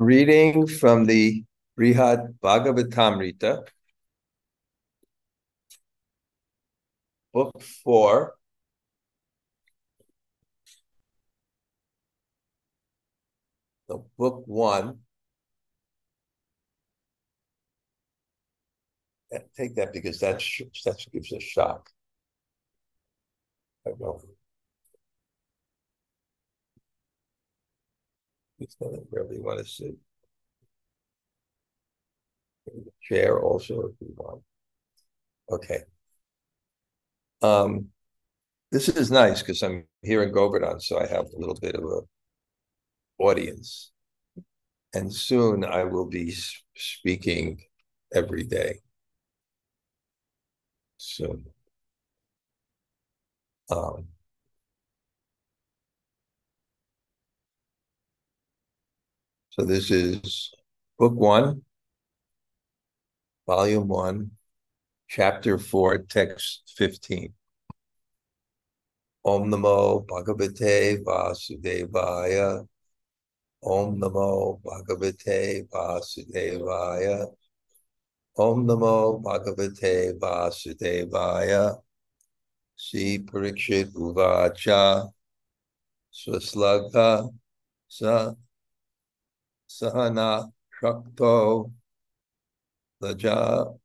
Reading from the Brihad Bhagavatamrita, Book 4, the Book 1. Take that because that that gives a shock. I know. It's not you want to sit. In the chair also if you want. Okay. Um, this is nice because I'm here in Govardhan, so I have a little bit of a audience. And soon I will be speaking every day. Soon. Um, so this is book one, volume one, chapter four, text 15. Om Namo Bhagavate Vasudevaya. Om Namo Bhagavate Vasudevaya. Om Namo Bhagavate Vasudevaya. Sri Parikshit Uvacha. Swaslagha Sa Sahana Shakto Laja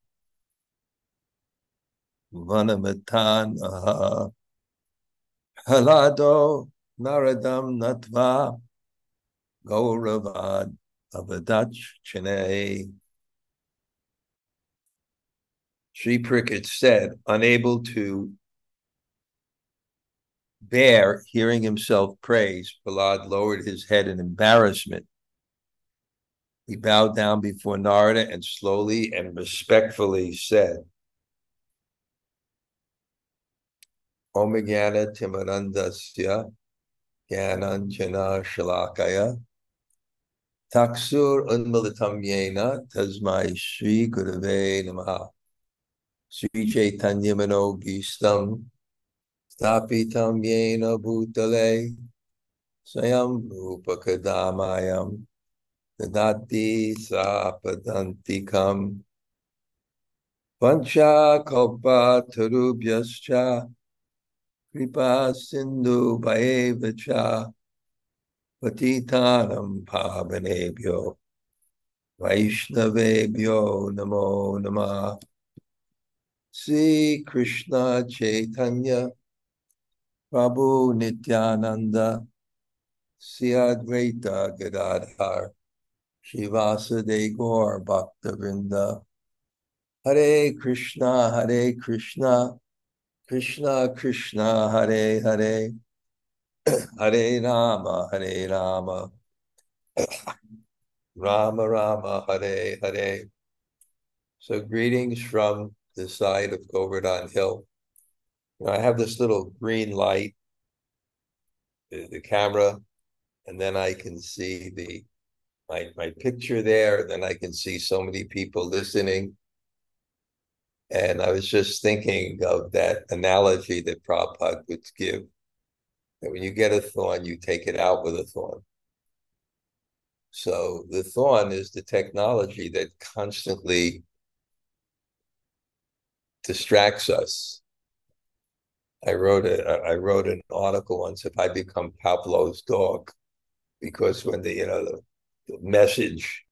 Vanamatan Aha Halado Naradam Natva Gauravad Avadach Chene. Sri Parikshit said, unable to bear hearing himself praised, Prahlad lowered his head in embarrassment. He bowed down before Narada and slowly and respectfully said, Om Jnana Timarandasya Jnananjana Shalakaya Taksur Unmilitam Yena Tasmai Sri Gurave Namaha. Sri Chaitanya Mano Gistam Stapitam Yena Bhutale Sayam Rupa Kadamayam Dadati Sapadantikam Pancha Kalpa Tarubhyascha Kripa Sindhu Bhaevacha Patitanam Pavanebhyo Vaishnavebhyo Namo Namah Sri Krishna Chaitanya Prabhu Nityananda Sri Advaita Gadadhar Shivasade Gaur Bhaktavinda Hare Krishna Hare Krishna. Krishna Krishna Hare Hare. Hare Rama Hare Rama. Rama Rama Hare Hare. So greetings from the side of Govardhan Hill. I have this little green light, the, the camera, and then I can see the my my picture there. Then I can see so many people listening and I was just thinking of that analogy that Prabhupada would give that when you get a thorn, you take it out with a thorn. So the thorn is the technology that constantly distracts us. I wrote a I wrote an article once if I become Pavlov's dog, because when the you know the, message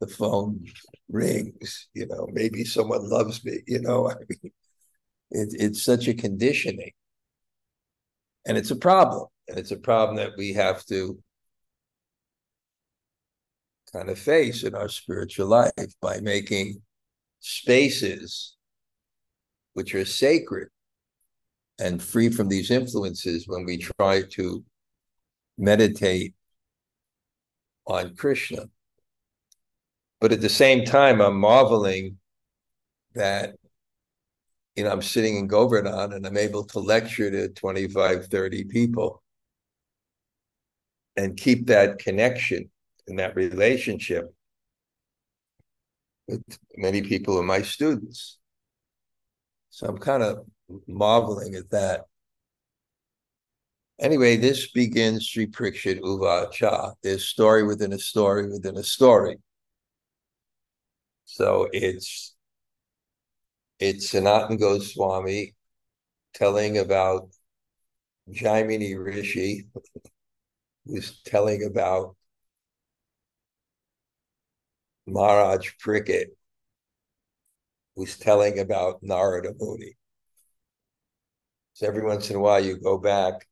the phone rings, you know, maybe someone loves me, you know. I mean, it, it's such a conditioning. And it's a problem. And it's a problem that we have to kind of face in our spiritual life by making spaces which are sacred and free from these influences when we try to meditate on Krishna. But at the same time, I'm marveling that, you know, I'm sitting in Govardhan and I'm able to lecture to 25, 30 people and keep that connection and that relationship with many people are my students. So I'm kind of marveling at that. Anyway, this begins Sri Parikshit Uvacha. There's story within a story within a story. So it's it's Sanatan Goswami telling about Jaimini Rishi, who's telling about Maharaj Parikshit, who's telling about Narada Muni. So every once in a while you go back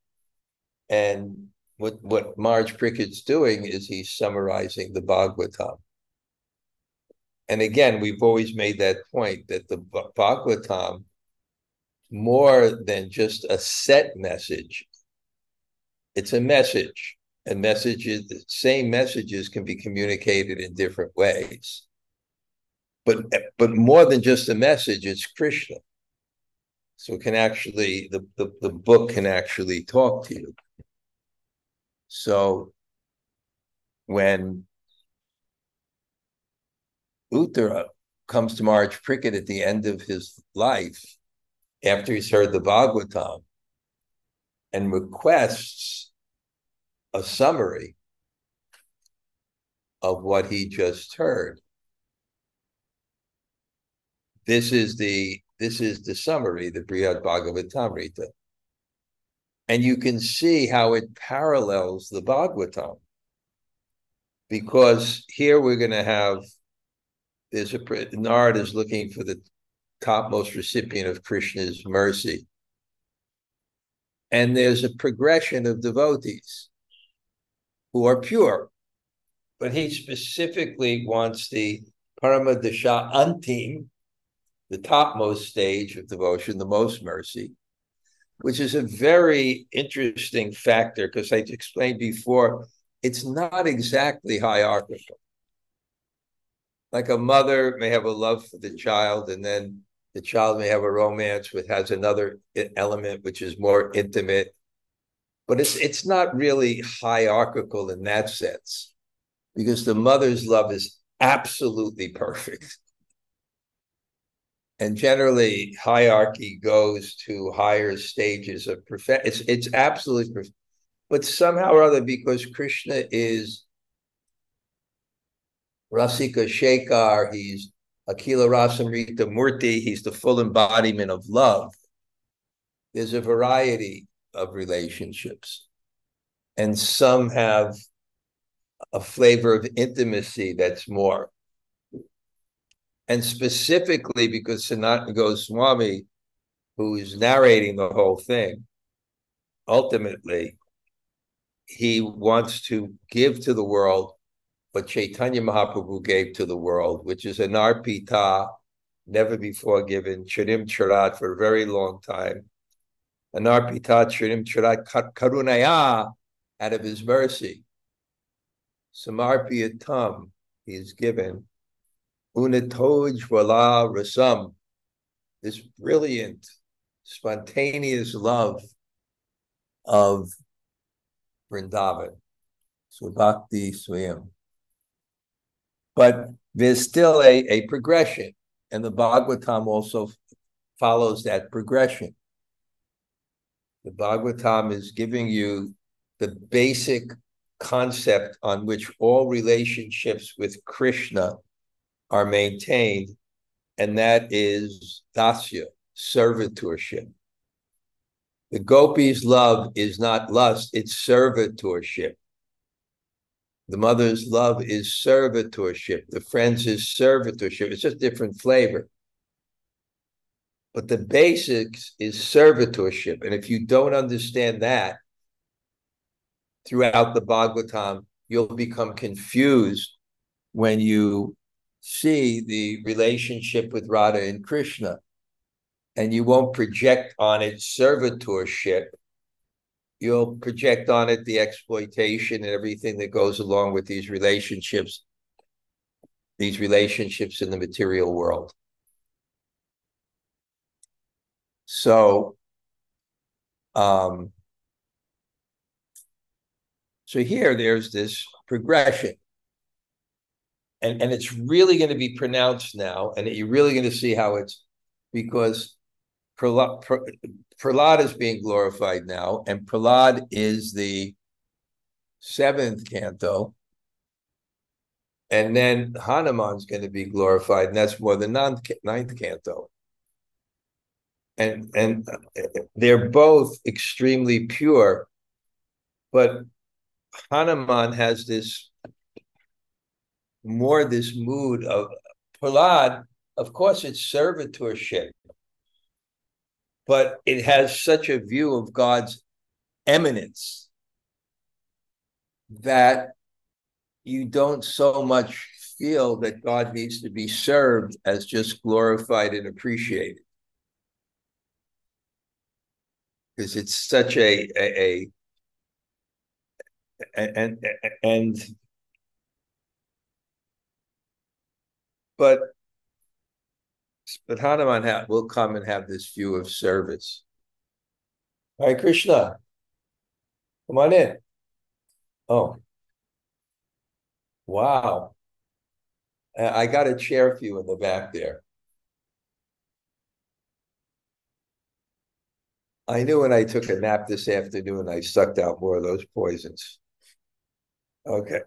and what what Maharaj Parikshit's doing is he's summarizing the Bhagavatam. And again, we've always made that point that the Bhagavatam, more than just a set message, it's a message. And messages, the same messages can be communicated in different ways. But but more than just a message, it's Krishna. So it can actually the, the, the book can actually talk to you. So when Uttara comes to Maharaj Parikshit at the end of his life, after he's heard the Bhagavatam, and requests a summary of what he just heard. This is the this is the summary, the Brihad Bhagavatamrita. And you can see how it parallels the Bhagavatam. Because here we're going to have there's a Narad is looking for the topmost recipient of Krishna's mercy. And there's a progression of devotees who are pure. But he specifically wants the Parama Dasha Antim, the topmost stage of devotion, the most mercy, which is a very interesting factor because I explained before, it's not exactly hierarchical. Like a mother may have a love for the child and then the child may have a romance which has another element which is more intimate. But it's it's not really hierarchical in that sense because the mother's love is absolutely perfect and generally hierarchy goes to higher stages of perfection. it's it's absolutely perfect but somehow or other because krishna is Rasika Shekhar, he's Akila Rasamrita Murti, he's the full embodiment of love. There's a variety of relationships. And some have a flavor of intimacy that's more. And specifically because Sanatana Goswami, who is narrating the whole thing, ultimately, he wants to give to the world what Chaitanya Mahaprabhu gave to the world, which is an arpita, never before given, Charim Charat for a very long time. An arpita, Charim Charat Karunaya, out of his mercy. Samarpiyatam, he is Unatoj Vala Rasam, this brilliant, spontaneous love of Vrindavan. So Bhakti Swayam. But there's still a, a progression, and the Bhagavatam also follows that progression. The Bhagavatam is giving you the basic concept on which all relationships with Krishna are maintained, and that is dasya, servitorship. The gopis' love is not lust, it's servitorship. The mother's love is servitorship. The friends is servitorship. It's just different flavor. But the basics is servitorship. And if you don't understand that throughout the Bhagavatam, you'll become confused when you see the relationship with Radha and Krishna. And you won't project on it servitorship. You'll project on it the exploitation and everything that goes along with these relationships these relationships in the material world. So um so here there's this progression and and it's really going to be pronounced now and you're really going to see how it's because Prahlad, is being glorified now, and Prahlad is the seventh canto. And then Hanuman's going to be glorified, and that's more the ninth, ninth canto. And and uh, they're both extremely pure, but Hanuman has this more this mood of Prahlad. Of course, it's servitorship, but it has such a view of God's eminence that you don't so much feel that God needs to be served as just glorified and appreciated. Because it's such a, a, a and and but but Hanuman ha- will come and have this view of service. Hi, Krishna. Come on in. Oh, wow. I got a chair for you in the back there. I knew when I took a nap this afternoon, I sucked out more of those poisons. Okay.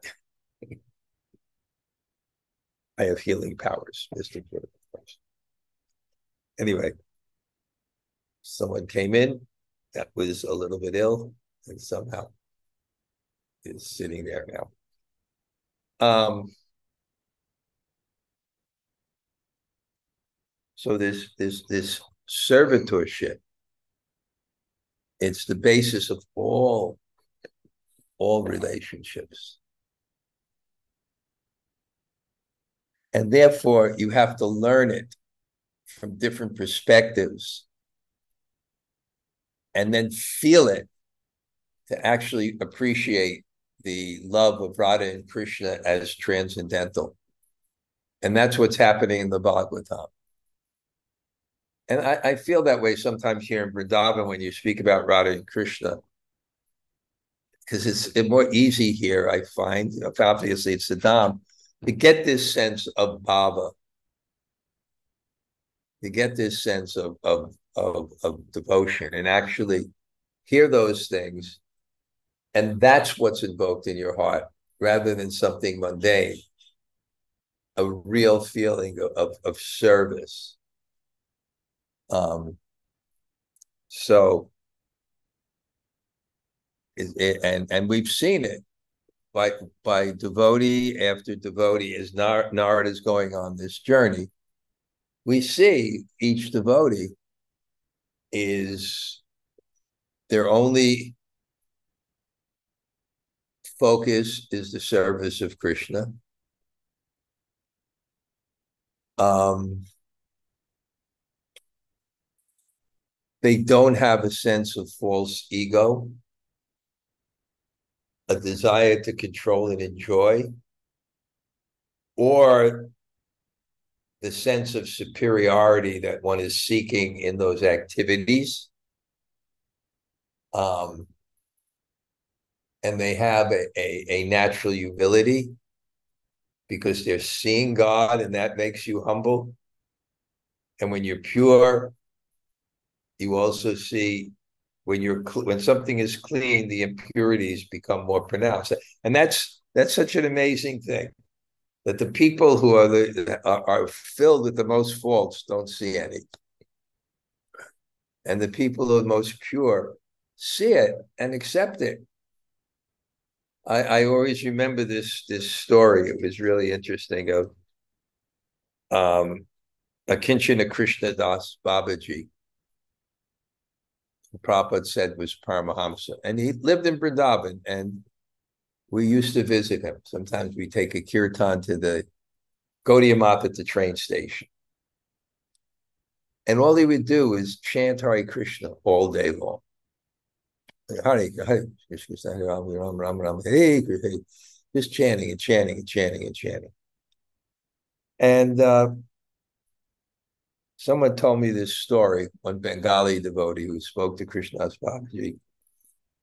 I have healing powers, Mr. Anyway, someone came in that was a little bit ill and somehow is sitting there now. Um, so this this this servitorship, it's the basis of all all relationships. And therefore, you have to learn it from different perspectives and then feel it to actually appreciate the love of Radha and Krishna as transcendental. And that's what's happening in the Bhagavatam. And I, I feel that way sometimes here in Vrindavan when you speak about Radha and Krishna, because it's more easy here, I find. Obviously, it's the Dham, to get this sense of bhava, to get this sense of, of, of, of devotion and actually hear those things. And that's what's invoked in your heart rather than something mundane, a real feeling of, of, of service. Um, so, it, it, and and we've seen it by by devotee after devotee as Nar- Narada is going on this journey. We see each devotee is their only focus is the service of Krishna. Um, they don't have a sense of false ego a desire to control and enjoy, or the sense of superiority that one is seeking in those activities. Um, and they have a, a, a natural humility because they're seeing God and that makes you humble. And when you're pure, you also see when you're when something is clean, the impurities become more pronounced, and that's that's such an amazing thing that the people who are the are, filled with the most faults don't see any, and the people who are the most pure see it and accept it. I, I always remember this this story. It was really interesting of um, Akinchana Krishna Das Babaji Prabhupada said was Paramahamsa. And he lived in Vrindavan, and we used to visit him. Sometimes we take a kirtan to the Gaudiya Math at the train station. And all he would do is chant Hare Krishna all day long. Hare Hare Krishna, Ram Ram Ram Ram, Hare Hare, just chanting and chanting and chanting and chanting. And uh, Someone told me this story, one Bengali devotee who spoke to Krishnadas Babaji,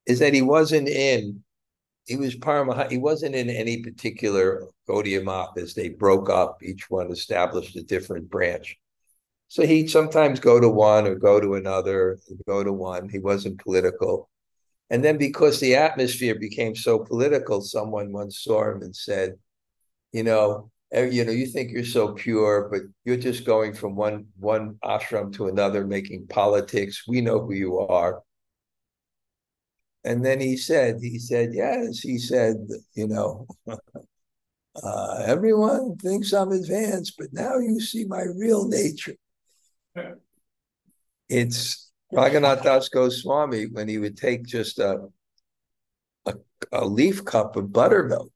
is that he wasn't in, he was Paramahansa, he wasn't in any particular Gaudiya as they broke up, each one established a different branch. So he'd sometimes go to one or go to another, go to one. He wasn't political. And then because the atmosphere became so political, someone once saw him and said, you know, you know, you think you're so pure, but you're just going from one one ashram to another, making politics. We know who you are. And then he said, he said, yes, he said, you know, uh, everyone thinks I'm advanced, but now you see my real nature. It's Raghunath Das Goswami when he would take just a, a, a leaf cup of buttermilk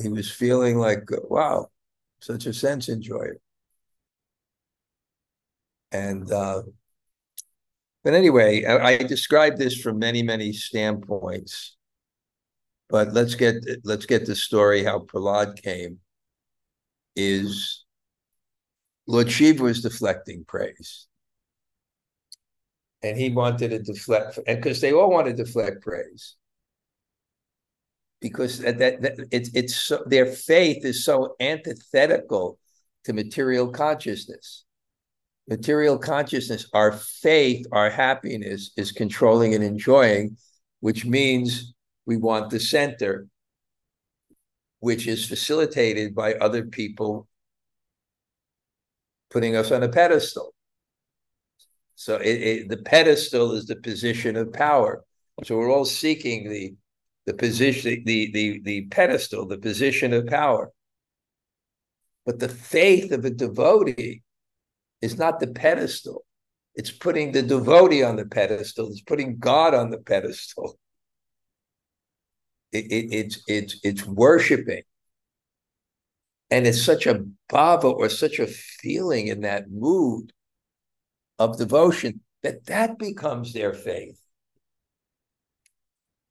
he was feeling like, wow, such a sense enjoyer. And uh, but anyway, I, I described this from many, many standpoints. But let's get let's get the story how Prahlad came. Is Lord Shiva was deflecting praise. And he wanted to deflect, and because they all want to deflect praise because that, that it's it's so, their faith is so antithetical to material consciousness. Material consciousness, our faith, our happiness is controlling and enjoying, which means we want the center, which is facilitated by other people putting us on a pedestal. So it, it, the pedestal is the position of power. So we're all seeking the the position, the, the, the pedestal, the position of power. But the faith of a devotee is not the pedestal. It's putting the devotee on the pedestal. It's putting God on the pedestal. It, it, it's it's it's worshiping, and it's such a bhava or such a feeling in that mood of devotion that that becomes their faith.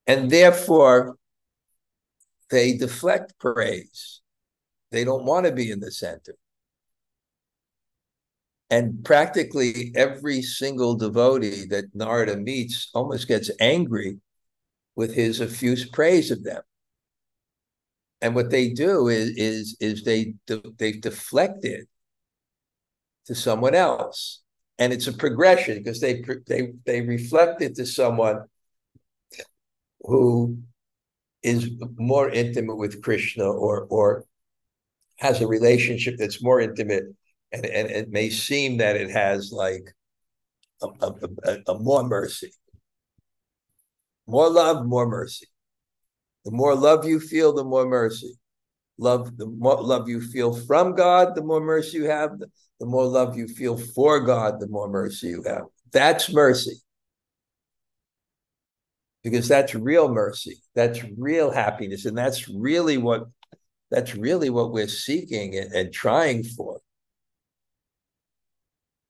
And therefore, they deflect praise. They don't want to be in the center. And practically every single devotee that Narada meets almost gets angry with his effuse praise of them. And what they do is is is they they deflect it to someone else, and it's a progression because they they they reflect it to someone who is more intimate with Krishna or or has a relationship that's more intimate, and, and it may seem that it has like a, a, a, more mercy, more love, more mercy. The more love you feel, the more mercy. Love, the more love you feel from God, the more mercy you have. The more love you feel for God, the more mercy you have. That's mercy because that's real mercy that's real happiness and that's really what that's really what we're seeking and, and trying for.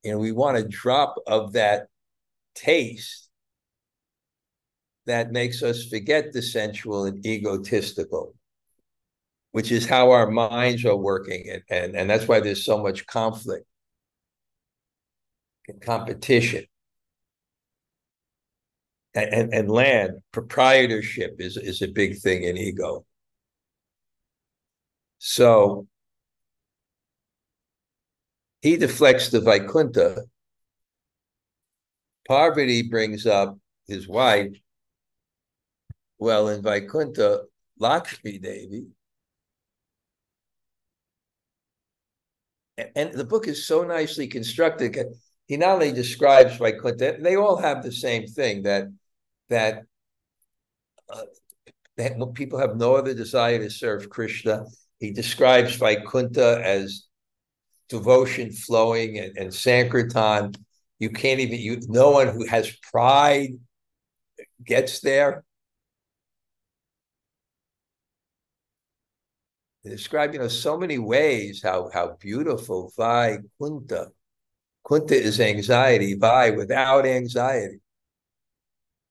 You know we want a drop of that taste that makes us forget the sensual and egotistical which is how our minds are working and and, and that's why there's so much conflict and competition and, and land proprietorship is is a big thing in ego so he deflects the Vaikuntha. Parvati brings up his wife. Well, in Vaikuntha, Lakshmi Devi. And the book is so nicely constructed. He not only describes Vaikuntha, they all have the same thing that that uh, that people have no other desire to serve Krishna. He describes Vaikuntha as devotion flowing and, and Sankirtan. You can't even you no one who has pride gets there. They describe, you know, so many ways how how beautiful Vaikuntha. Kunta is anxiety, Vai without anxiety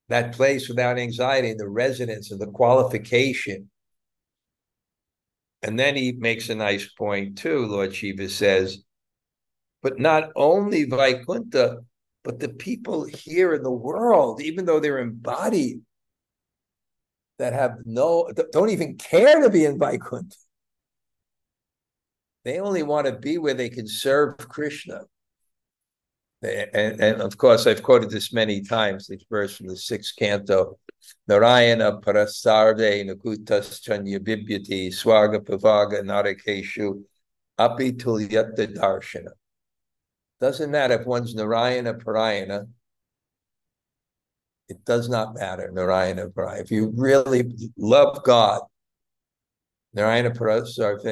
that place without anxiety and the residence and the qualification. And then he makes a nice point too, Lord Shiva says, but not only Vaikuntha, but the people here in the world, even though they're embodied, that have no, don't even care to be in Vaikuntha. They only want to be where they can serve Krishna. And, and of course, I've quoted this many times, this verse from the sixth canto. Narayana parasarve nakutas chanya bibyati swaga pavaga narakeshu api tulyata darshana. Doesn't matter if one's Narayana Parayana, it does not matter, Narayana Parayana. If you really love God, Narayana Parasarve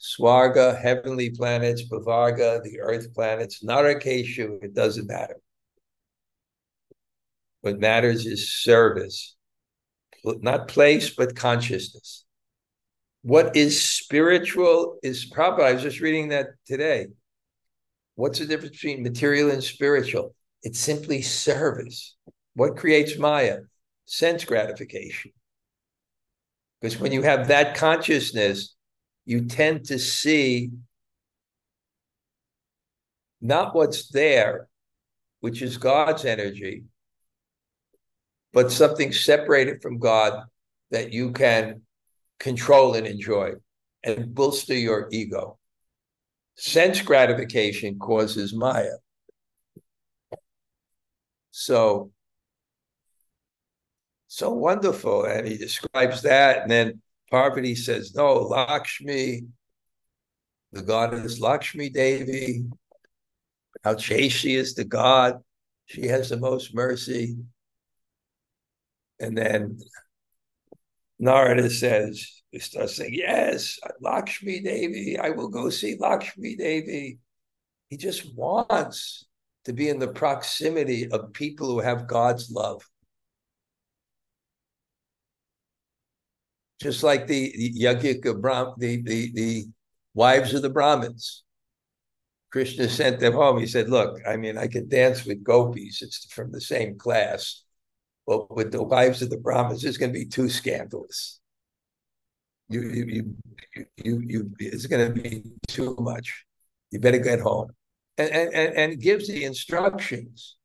Swarga, heavenly planets, Bhavarga, the earth planets, Narakeshu, it doesn't matter. What matters is service, not place, but consciousness. What is spiritual is proper. I was just reading that today. What's the difference between material and spiritual? It's simply service. What creates Maya? Sense gratification. Because when you have that consciousness, you tend to see not what's there, which is God's energy, but something separated from God that you can control and enjoy and bolster your ego. Sense gratification causes Maya. So, so wonderful. And he describes that. And then Parvati says, No, Lakshmi, the goddess Lakshmi Devi, how chaste she is to God. She has the most mercy. And then Narada says, he starts saying, Yes, Lakshmi Devi, I will go see Lakshmi Devi. He just wants to be in the proximity of people who have God's love. Just like the, Yajika Brahm, the, the, the wives of the Brahmins. Krishna sent them home. He said, Look, I mean, I can dance with gopis, it's from the same class. But with the wives of the Brahmins, it's going to be too scandalous. You, you, you, you, you, it's going to be too much. You better get home. And, and, and gives the instructions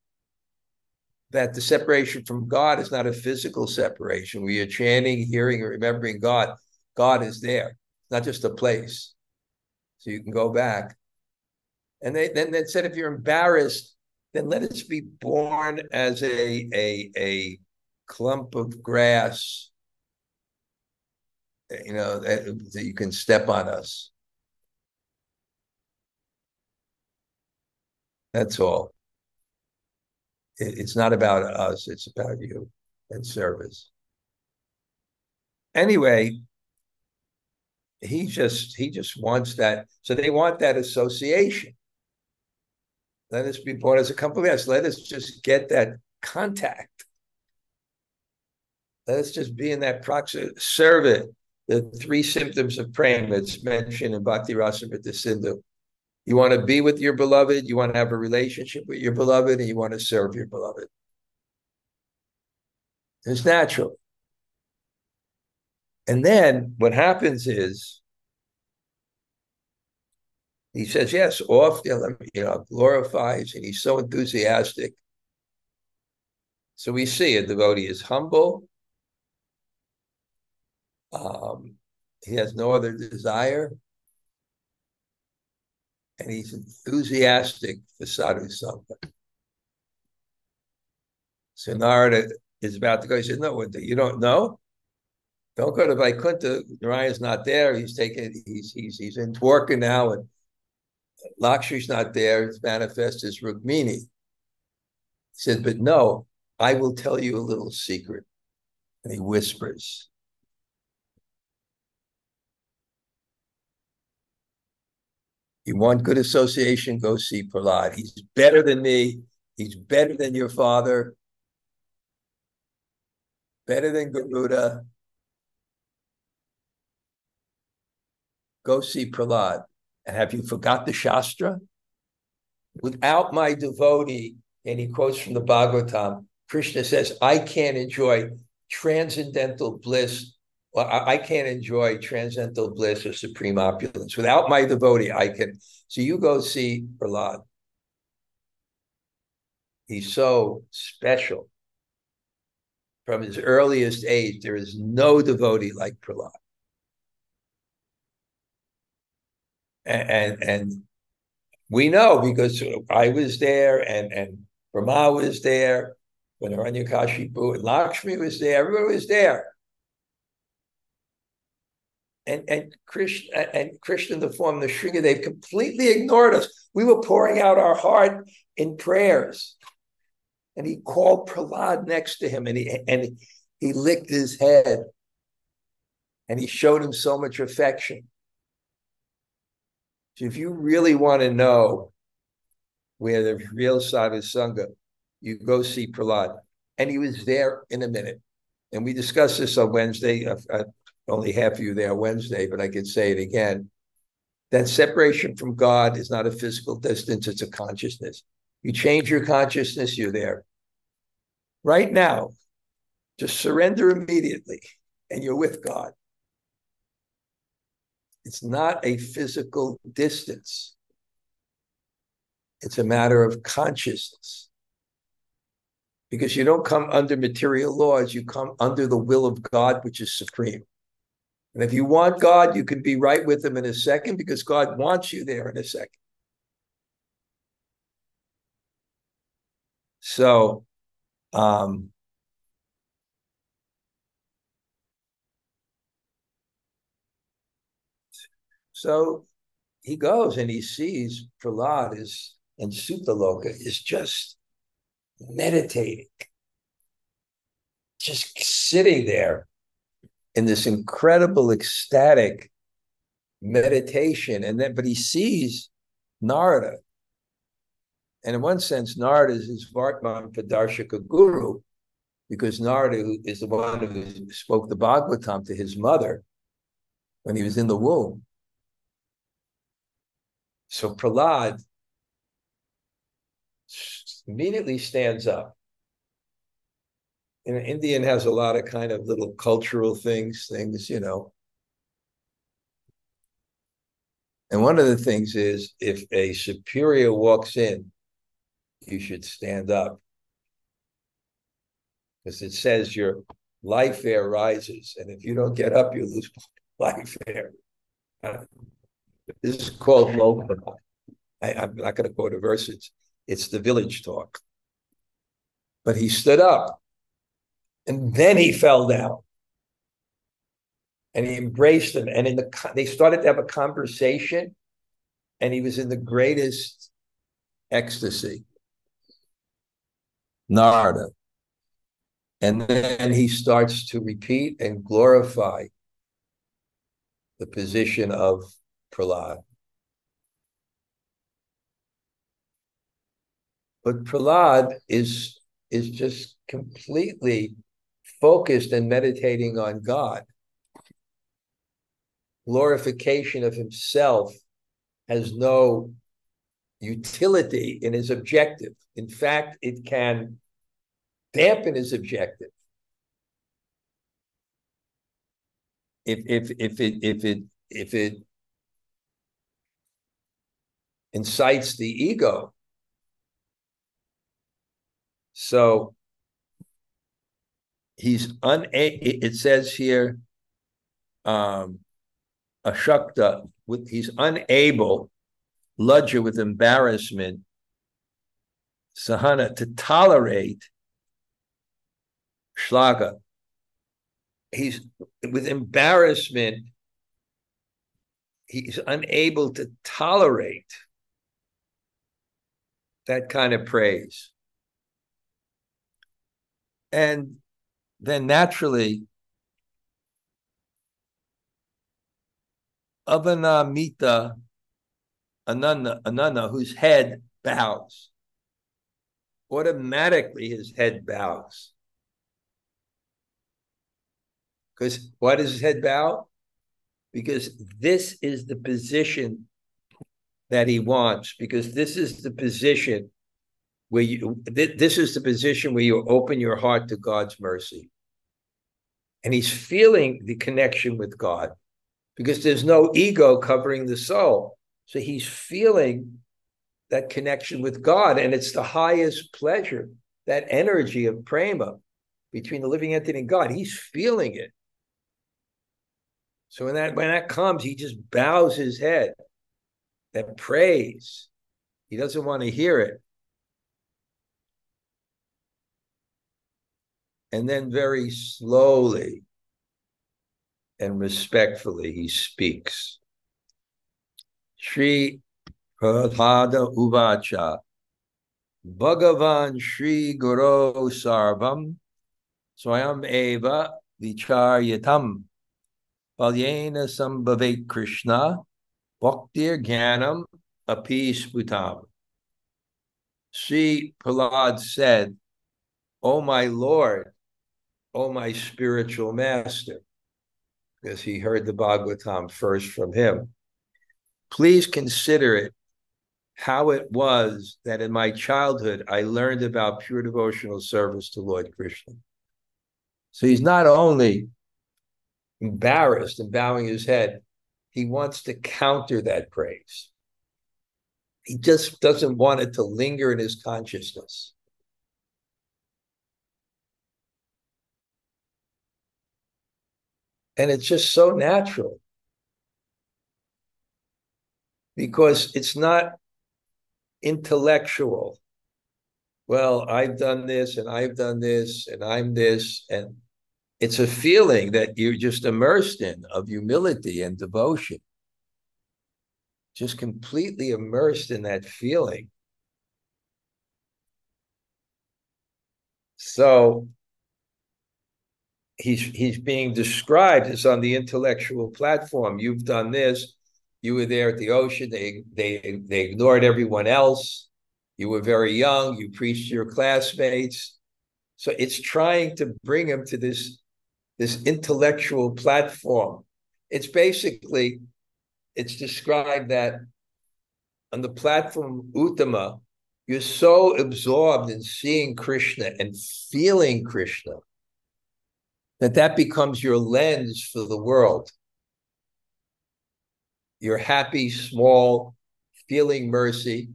that the separation from God is not a physical separation where you're chanting, hearing, remembering God. God is there, not just a place. So you can go back. And they then they said, if you're embarrassed, then let us be born as a a a clump of grass. You know that, that you can step on us. That's all it's not about us, it's about you and service. Anyway, he just he just wants that. So they want that association. Let us be born as a couple of us. Let us just get that contact. Let us just be in that proximity. Serve it. The three symptoms of praying that's mentioned in Bhakti Rasamrita Sindhu. You want to be with your beloved, you want to have a relationship with your beloved, and you want to serve your beloved. It's natural. And then what happens is he says, yes, off, you know, glorifies, and he's so enthusiastic. So we see a devotee is humble. Um, he has no other desire and he's enthusiastic for sadhu sangha. So Narada is about to go. He said, "No, you don't know. Don't go to Vaikuntha. Narayan's not there. He's taking. He's he's he's in Dwarka now, and Lakshmi's not there. It's manifest as Rukmini." He said, "But no, I will tell you a little secret." And he whispers, You want good association? Go see Prahlad. He's better than me. He's better than your father. Better than Garuda. Go see Prahlad. And have you forgot the Shastra? Without my devotee, and he quotes from the Bhagavatam, Krishna says, I can't enjoy transcendental bliss well, I, I, can't enjoy transcendental bliss or supreme opulence. Without my devotee, I can. So you go see Prahlad. He's so special. From his earliest age, there is no devotee like Prahlad. And, and, and We know because I was there and and Brahma was there when Hiranyakashipu and Lakshmi was there. Everyone was there. And and Krishna and Krishna, the form, the Shringa, they've completely ignored us. We were pouring out our heart in prayers. And he called Prahlad next to him and he and he licked his head and he showed him so much affection. So if you really want to know where the real sadhu sangha, you go see Prahlad. And he was there in a minute. And we discussed this on Wednesday. Uh, uh, only half of you there Wednesday, but I could say it again. That separation from God is not a physical distance, it's a consciousness. You change your consciousness, you're there. Right now, just surrender immediately, and you're with God. It's not a physical distance. It's a matter of consciousness. Because you don't come under material laws, you come under the will of God, which is supreme. And if you want God, you can be right with Him in a second because God wants you there in a second. So, um, So he goes and he sees Prahlad is and Sutaloka is just meditating, just sitting there in this incredible ecstatic meditation. And then, but he sees Narada. And in one sense, Narada is his Vartman Padarshika guru, because Narada is the one who spoke the Bhagavatam to his mother when he was in the womb. So Prahlad immediately stands up. And Indian has a lot of kind of little cultural things, things, you know. And one of the things is if a superior walks in, you should stand up. Because it says your life air rises. And if you don't get up, you lose life air. This is called Loka. I, am not going to quote a verse. It's, it's the village talk. But he stood up and then he fell down. And he embraced him. And in the they started to have a conversation, and he was in the greatest ecstasy. Narada. And then he starts to repeat and glorify the position of Prahlad. But Prahlad is, is just completely focused and meditating on God. Glorification of himself has no utility in his objective. In fact, it can dampen his objective. If if if it if it if it incites the ego. So he's unable, it says here, um, Ashakta, with, he's unable, Lajja with embarrassment, Sahana, to tolerate Shlaga. He's with embarrassment, he's unable to tolerate that kind of praise. And then naturally, Avanamita Ananda, Ananda, whose head bows, automatically his head bows. Because why does his head bow? Because this is the position that he wants because this is the position where you th- this is the position where you open your heart to God's mercy. And he's feeling the connection with God because there's no ego covering the soul. So he's feeling that connection with God and it's the highest pleasure, that energy of prema between the living entity and God. He's feeling it. So when that when that comes, he just bows his head that praise He doesn't want to hear it. And then very slowly and respectfully he speaks. Sri Prahlada Uvacha Bhagavan Sri Guru Sarvam Swayam Eva Vicharyatam Balyena Sambhavet Krishna Bhaktir Gyanam Api Sputam. Sri Prahlad said, O my Lord, O my spiritual master, because he heard the Bhagavatam first from him. Please consider it how it was that in my childhood I learned about pure devotional service to Lord Krishna. So he's not only embarrassed and bowing his head, he wants to counter that praise. He just doesn't want it to linger in his consciousness. And it's just so natural because it's not intellectual. Well, I've done this and I've done this and I'm this. And it's a feeling that you're just immersed in of humility and devotion. Just completely immersed in that feeling. So he's he's being described as on the intellectual platform. You've done this. You were there at the ocean. They they they ignored everyone else. You were very young. You preached to your classmates. So it's trying to bring him to this this intellectual platform. It's basically it's described that on the platform Uttama, you're so absorbed in seeing Krishna and feeling Krishna that that becomes your lens for the world. You're happy, small, feeling mercy.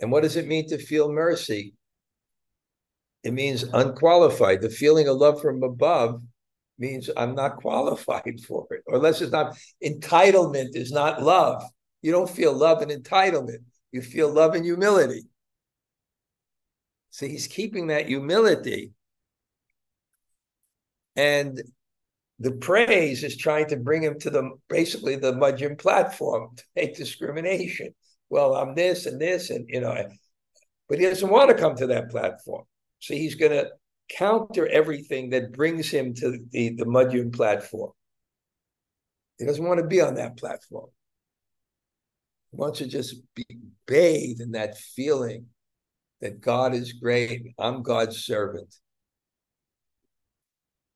And what does it mean to feel mercy? It means unqualified. The feeling of love from above means I'm not qualified for it, or unless it's not entitlement is not love. You don't feel love and entitlement. You feel love and humility. So he's keeping that humility and the praise is trying to bring him to the basically the Madhyam platform to make discrimination. Well, I'm this and this, and you know, but he doesn't want to come to that platform. So he's going to counter everything that brings him to the, the Madhyam platform. He doesn't want to be on that platform. He wants to just be bathed in that feeling that God is great. I'm God's servant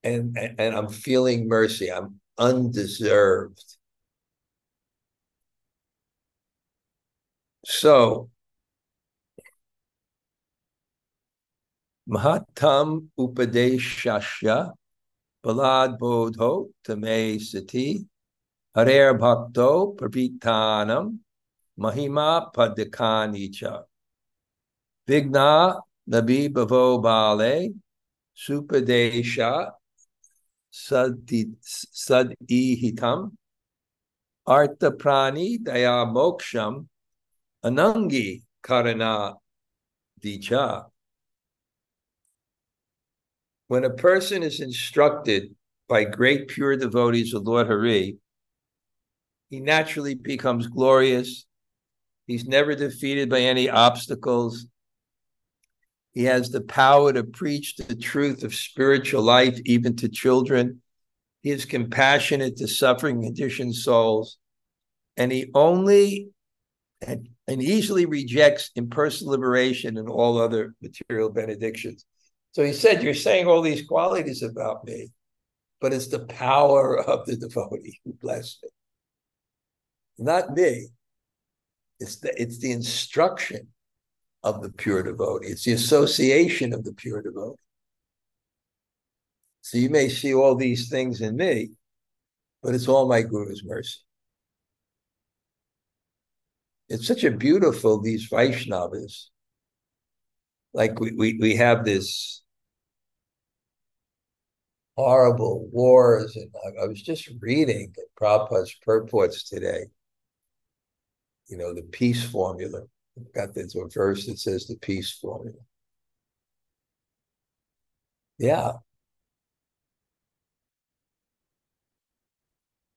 and and I'm feeling mercy. I'm undeserved. So Mahatam Upadeshasya Balad Bodho Tame Sati Harer Bhakto Pravitanam Mahima Padikanicha Vigna Nabi Bhavo Bale Supadesha sadihitam artha prani daya moksham anangi karana dicha. When a person is instructed by great pure devotees of Lord Hari, he naturally becomes glorious. He's never defeated by any obstacles. He has the power to preach the truth of spiritual life even to children. He is compassionate to suffering conditioned souls. And he only and, and easily rejects impersonal liberation and all other material benedictions. So he said, You're saying all these qualities about me, but it's the power of the devotee who blessed me. Not me. It's the, it's the instruction of the pure devotee. It's the association of the pure devotee. So you may see all these things in me, but it's all my Guru's mercy. It's such a beautiful, these Vaishnavas. Like we, we, we have this horrible wars. And I, I was just reading Prabhupada's purports today, you know, the peace formula got this verse that says the peace formula. Yeah.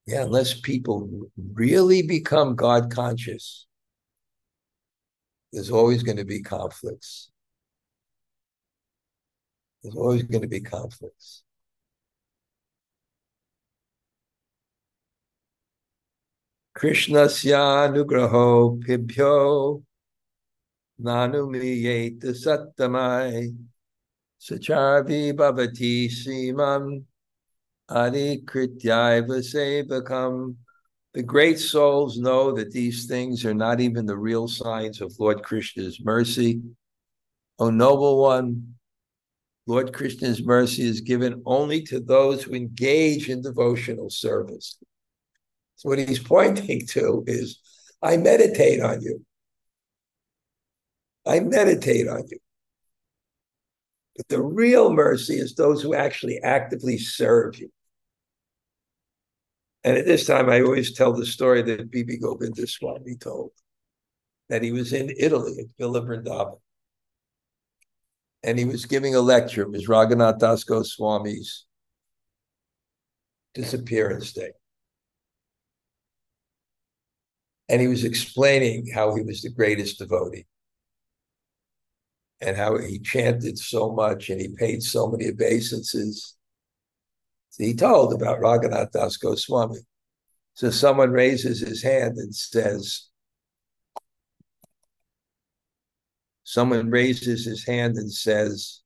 Yeah, unless people really become God conscious, there's always going to be conflicts. There's always going to be conflicts. Krishna Krishnasya nugraho pibhyo nanumiyeta sattamai sacharvi bhavati simam adi krityaiva sevakam. The great souls know that these things are not even the real signs of Lord Krishna's mercy. O noble one, Lord Krishna's mercy is given only to those who engage in devotional service. So what he's pointing to is, I meditate on you. I meditate on you. But the real mercy is those who actually actively serve you. And at this time, I always tell the story that B.B. Govinda Swami told that he was in Italy at Villa Vrindavan. And he was giving a lecture. It was Raghunath Das Goswami's disappearance day and he was explaining how he was the greatest devotee and how he chanted so much and he paid so many obeisances. He told about Raghunath Das Goswami. So someone raises his hand and says, someone raises his hand and says,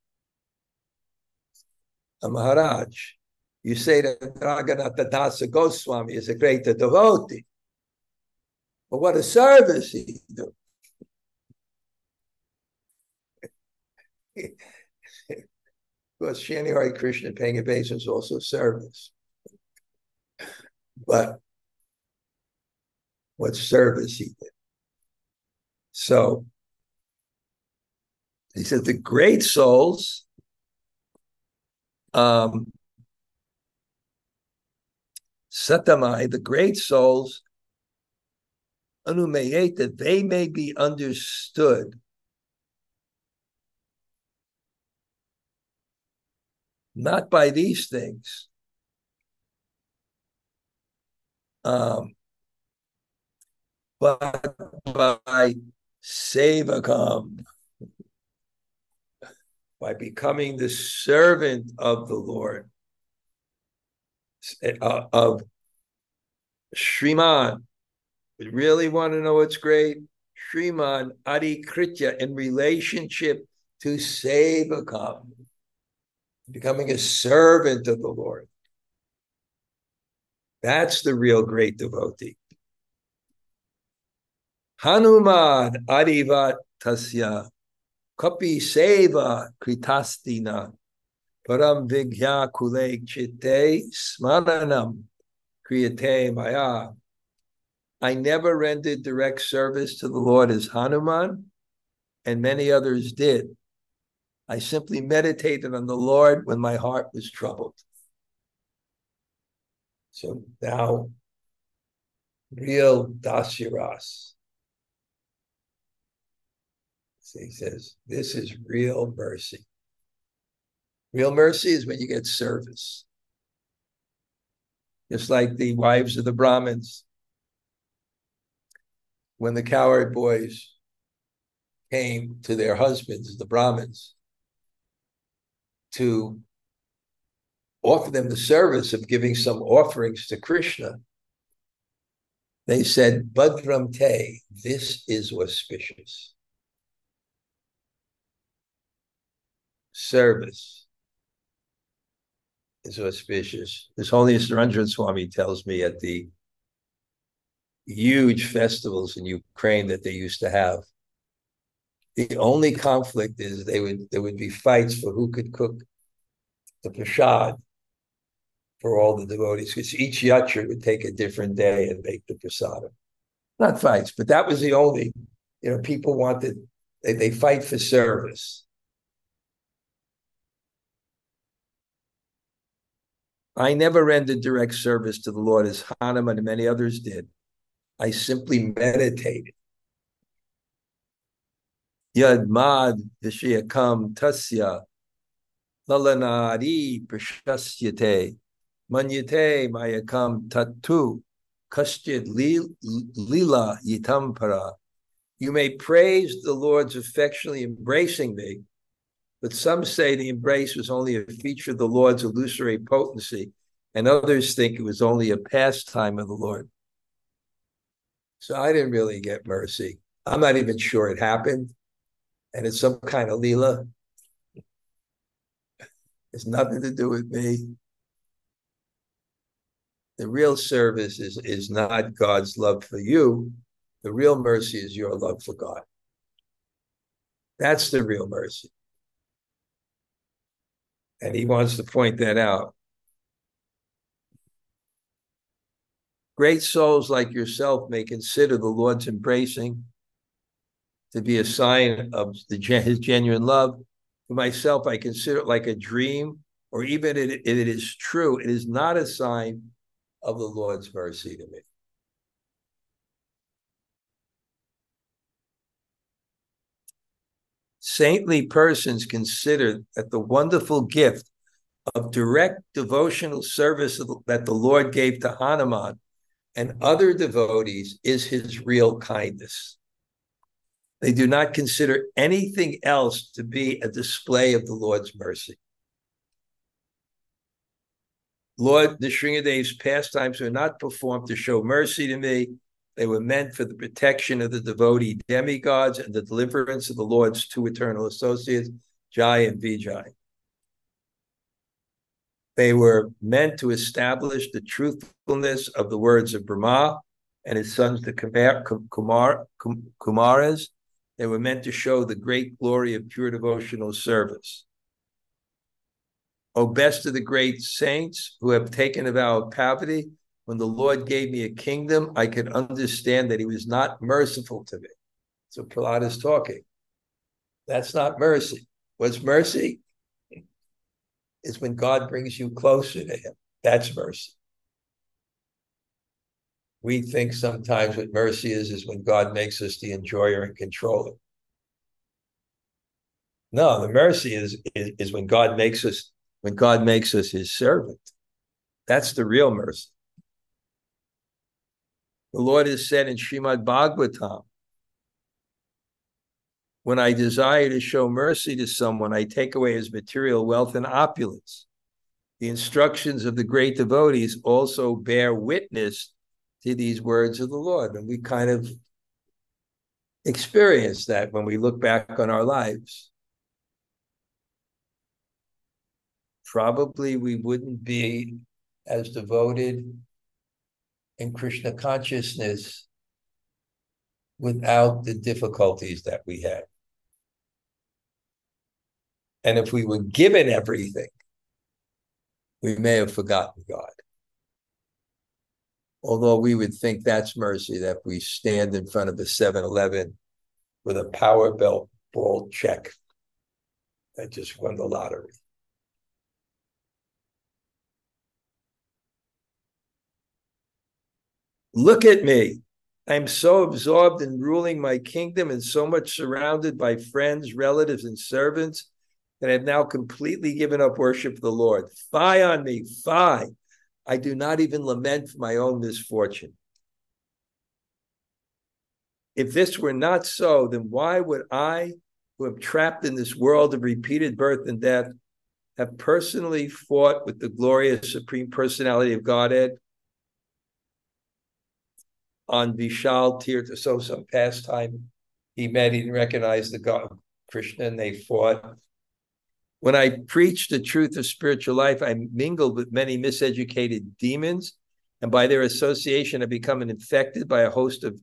uh, Maharaj, you say that Raghunath Das Goswami is a great devotee. But what a service he do. because Shani Hare Krishna paying obeisance is also service. But what service he did. So he said the great souls um Satamai, the great souls that they may be understood. Not by these things. Um, but by sevakam, by becoming the servant of the Lord, uh, of Shriman, we really want to know what's great? Sriman Adi Kritya in relationship to Sevakam, becoming a servant of the Lord. That's the real great devotee. Hanuman Adivat Tasya Kapi Seva Kritastina Param Vigya Kule Chitte Smaranam Kriyate Maya I never rendered direct service to the Lord as Hanuman, and many others did. I simply meditated on the Lord when my heart was troubled. So now, real Dasiras. So he says, this is real mercy. Real mercy is when you get service. Just like the wives of the Brahmins when the cowherd boys came to their husbands, the Brahmins, to offer them the service of giving some offerings to Krishna, they said, Badram Te, this is auspicious. Service is auspicious. His Holiness Niranjana Swami tells me at the huge festivals in Ukraine that they used to have. The only conflict is they would there would be fights for who could cook the prasad for all the devotees, because each yatra would take a different day and make the prasad. Not fights, but that was the only, you know, people wanted they, they fight for service. I never rendered direct service to the Lord as Hanuman and many others did. I simply meditated. Yadmad Vishayakam Tasya Lalanari Prashasyate Manyate Mayakam Tatu Kastyad Lila Yitampara. You may praise the Lord's affectionately embracing me, but some say the embrace was only a feature of the Lord's illusory potency, and others think it was only a pastime of the Lord. So I didn't really get mercy. I'm not even sure it happened. And it's some kind of Leela. It's nothing to do with me. The real service is, is not God's love for you. The real mercy is your love for God. That's the real mercy. And he wants to point that out. Great souls like yourself may consider the Lord's embracing to be a sign of the, his genuine love. For myself, I consider it like a dream, or even if it is true, it is not a sign of the Lord's mercy to me. Saintly persons consider that the wonderful gift of direct devotional service that the Lord gave to Hanuman and other devotees is his real kindness. They do not consider anything else to be a display of the Lord's mercy. Lord, the Nrsingadev's pastimes were not performed to show mercy to me. They were meant for the protection of the devotee demigods and the deliverance of the Lord's two eternal associates, Jai and Vijay. They were meant to establish the truthfulness of the words of Brahma and his sons, the Kumar, Kumar, Kumaras. They were meant to show the great glory of pure devotional service. O best of the great saints who have taken a vow of poverty, when the Lord gave me a kingdom, I could understand that he was not merciful to me. So Prahlad is talking. That's not mercy. What's mercy? is when God brings you closer to Him. That's mercy. We think sometimes what mercy is is when God makes us the enjoyer and controller. No, the mercy is, is, is when God makes us when God makes us His servant. That's the real mercy. The Lord has said in Srimad Bhagavatam, when I desire to show mercy to someone, I take away his material wealth and opulence. The instructions of the great devotees also bear witness to these words of the Lord. And we kind of experience that when we look back on our lives. Probably we wouldn't be as devoted in Krishna consciousness without the difficulties that we had. And if we were given everything, we may have forgotten God. Although we would think that's mercy that we stand in front of a 7 Eleven with a power belt ball check that just won the lottery. Look at me. I'm so absorbed in ruling my kingdom and so much surrounded by friends, relatives, and servants that I have now completely given up worship of the Lord. Fie on me, fie. I do not even lament my own misfortune. If this were not so, then why would I, who am trapped in this world of repeated birth and death, have personally fought with the glorious Supreme Personality of Godhead on Vishal Tirtha? So, some pastime he met, he didn't recognize the God Krishna, and they fought. When I preached the truth of spiritual life, I mingled with many miseducated demons, and by their association, I become infected by a host of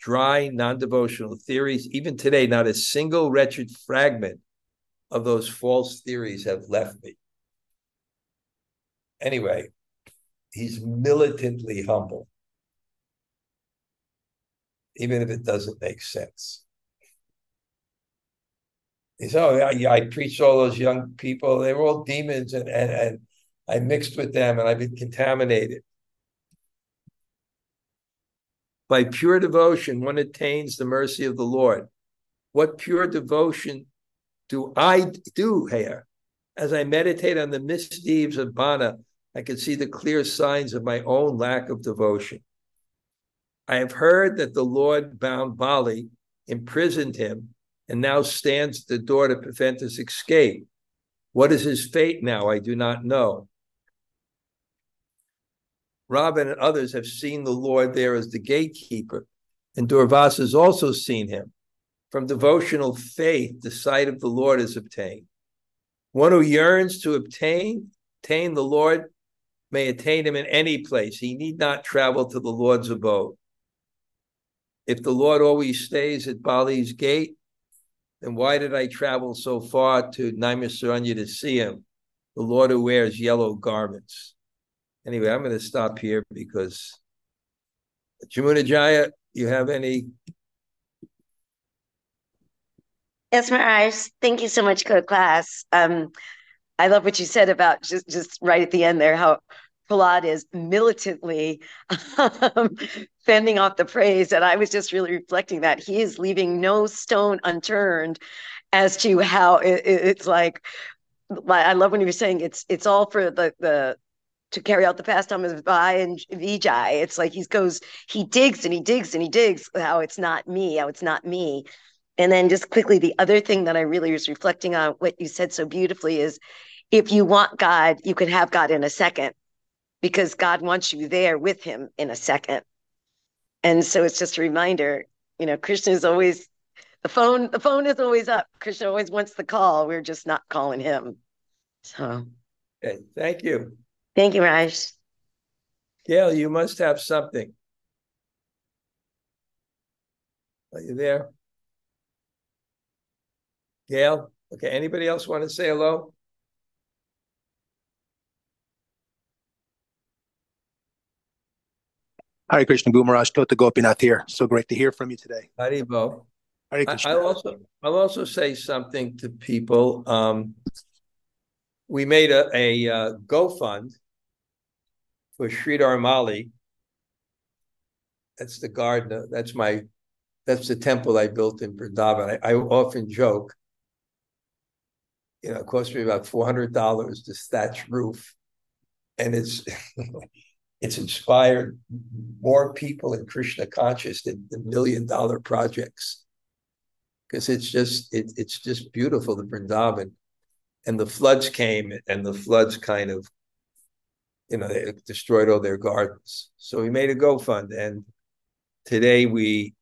dry, non devotional theories. Even today, not a single wretched fragment of those false theories have left me. Anyway, he's militantly humble, even if it doesn't make sense. Said, "Oh, yeah, I preached all those young people. They were all demons, and and and I mixed with them, and I've been contaminated." By pure devotion, one attains the mercy of the Lord. What pure devotion do I do here? As I meditate on the misdeeds of Bana, I can see the clear signs of my own lack of devotion. I have heard that the Lord bound Bali, imprisoned him, and now stands at the door to prevent his escape. What is his fate now? I do not know. Ravana and others have seen the Lord there as the gatekeeper, and Durvas has also seen him. From devotional faith, the sight of the Lord is obtained. One who yearns to obtain, obtain the Lord may attain him in any place. He need not travel to the Lord's abode. If the Lord always stays at Bali's gate, then why did I travel so far to Naimisaranya to see him, the Lord who wears yellow garments? Anyway, I'm going to stop here because Jamuna Jaya, you have any? Yes, Maharaj. Thank you so much for class. Um, I love what you said about just just right at the end there, how Prahlad is militantly um, fending off the praise. And I was just really reflecting that he is leaving no stone unturned as to how it, it's like, I love when you were saying it's it's all for the the to carry out the pastime of Vi and Vijay. It's like he goes, he digs and he digs and he digs how it's not me, how it's not me. And then just quickly, the other thing that I really was reflecting on what you said so beautifully is if you want God, you can have God in a second because God wants you there with him in a second. And so it's just a reminder, you know, Krishna is always the phone, the phone is always up. Krishna always wants the call. We're just not calling him. So okay, thank you. Thank you, Raj. Gail, you must have something. Are you there? Gail? Okay, anybody else want to say hello? Hare Krishna Gumaraj Tota Gopinath here. So great to hear from you today. Haribo. Hare Krishna. I'll also I'll also say something to people. Um, we made a, a uh, GoFund for Sridhar Mali. That's the garden. That's my that's the temple I built in Vrindavan. I, I often joke, you know, it cost me about four hundred dollars to thatch roof, and it's it's inspired more people in Krishna conscious than the million dollar projects. Because it's just it, it's just beautiful, the Vrindavan. And the floods came and the floods kind of, you know, they destroyed all their gardens. So we made a GoFund. And today we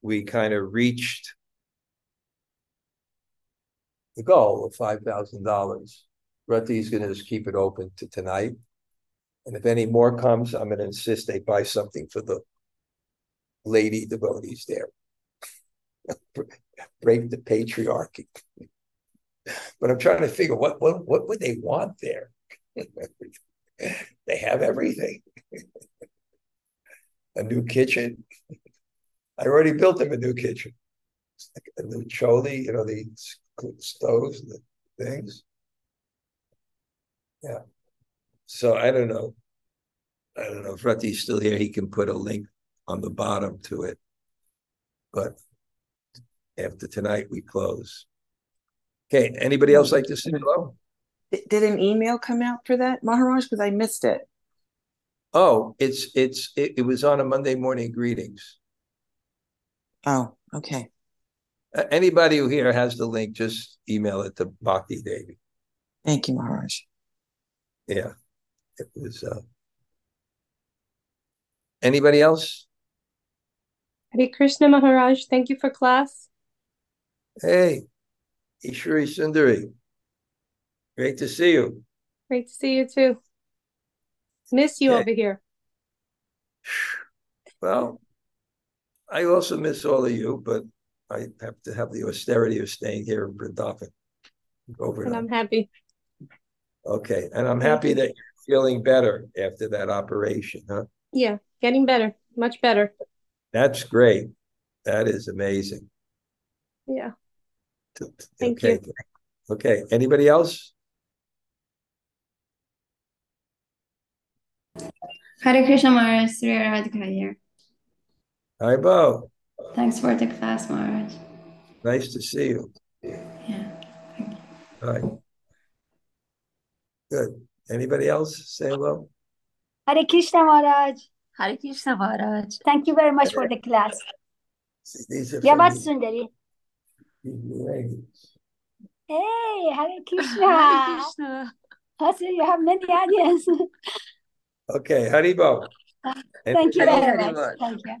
we kind of reached the goal of five thousand dollars. Rati's gonna just keep it open to tonight and if any more comes, I'm going to insist they buy something for the lady devotees there. Break the patriarchy. but I'm trying to figure what what what would they want there? they have everything. a new kitchen. I already built them a new kitchen. Like a new choli, you know, the stoves, and the things. Yeah. So I don't know. I don't know if Rati's still here. He can put a link on the bottom to it. But after tonight, we close. Okay. Anybody else like to say hello? Did an email come out for that, Maharaj? Because I missed it. Oh, it's it's it, it, was on a Monday morning greetings. Oh, okay. Uh, anybody who here has the link, just email it to Bhakti Devi. Thank you, Maharaj. Yeah it was uh anybody else Hare Krishna Maharaj, thank you for class. Hey, Ishwari Sundari. Great to see you. Great to see you too. Miss you over here. Well, I also miss all of you, but I have to have the austerity of staying here in Vrindavan. Over and I'm happy. Okay, and I'm happy that feeling better after that operation, huh? Yeah, getting better, much better. That's great. That is amazing. Yeah. Thank okay. you. Okay. Anybody else? Hare Krishna Maharaj, Sri Radhika here. Hi, Bo. Thanks for the class, Maharaj. Nice to see you. Yeah. All right. Good. Anybody else say hello? Hare Krishna Maharaj. Hare Krishna Maharaj. Thank you very much for the class. These are Yabat from Sundari. Hey, Hare Hare Krishna. Krishna. I you have many audience. Okay, Haribo. Thank you very else? much. Thank you.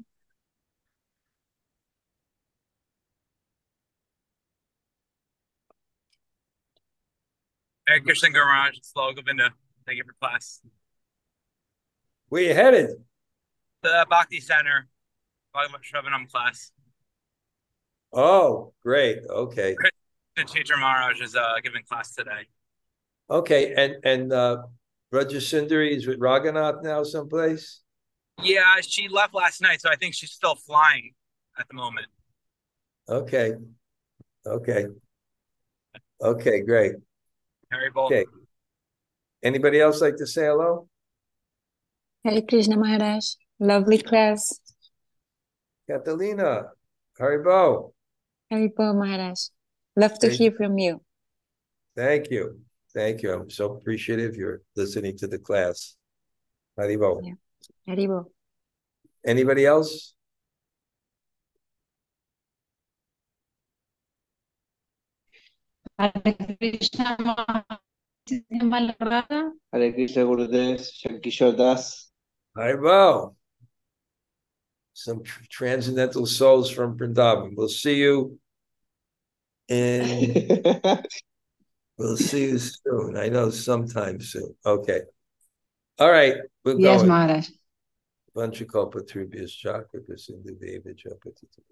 Hare Krishna Garage, Slow Govinda. Thank you for class. Where you headed? The Bhakti Center, Shravanam class. Oh, great. Okay. The teacher Maharaj is uh, giving class today. Okay, and and uh Sundari is with Raghunath now someplace? Yeah, she left last night, so I think she's still flying at the moment. Okay. Okay. Okay, great. Haribol. Okay. Anybody else like to say hello? Hare Krishna Maharaj. Lovely class. Catalina, Haribo, Haribo Maharaj. Love to Thank hear from you. thank you. Thank you. I'm so appreciative you're listening to the class. Haribo. Yeah. Haribo. Anybody else? Hare Krishna Maharaj. Hare Krishna Gurudev, Shankishore Das. Haribo. Some transcendental souls from Vrindavan. We'll see you in We'll see you soon. I know sometime soon. Okay. All right, we're Yes, going. Maharaj. Vanchakalpa Tribhu's Chakra Prasinda Deva Japa Tita.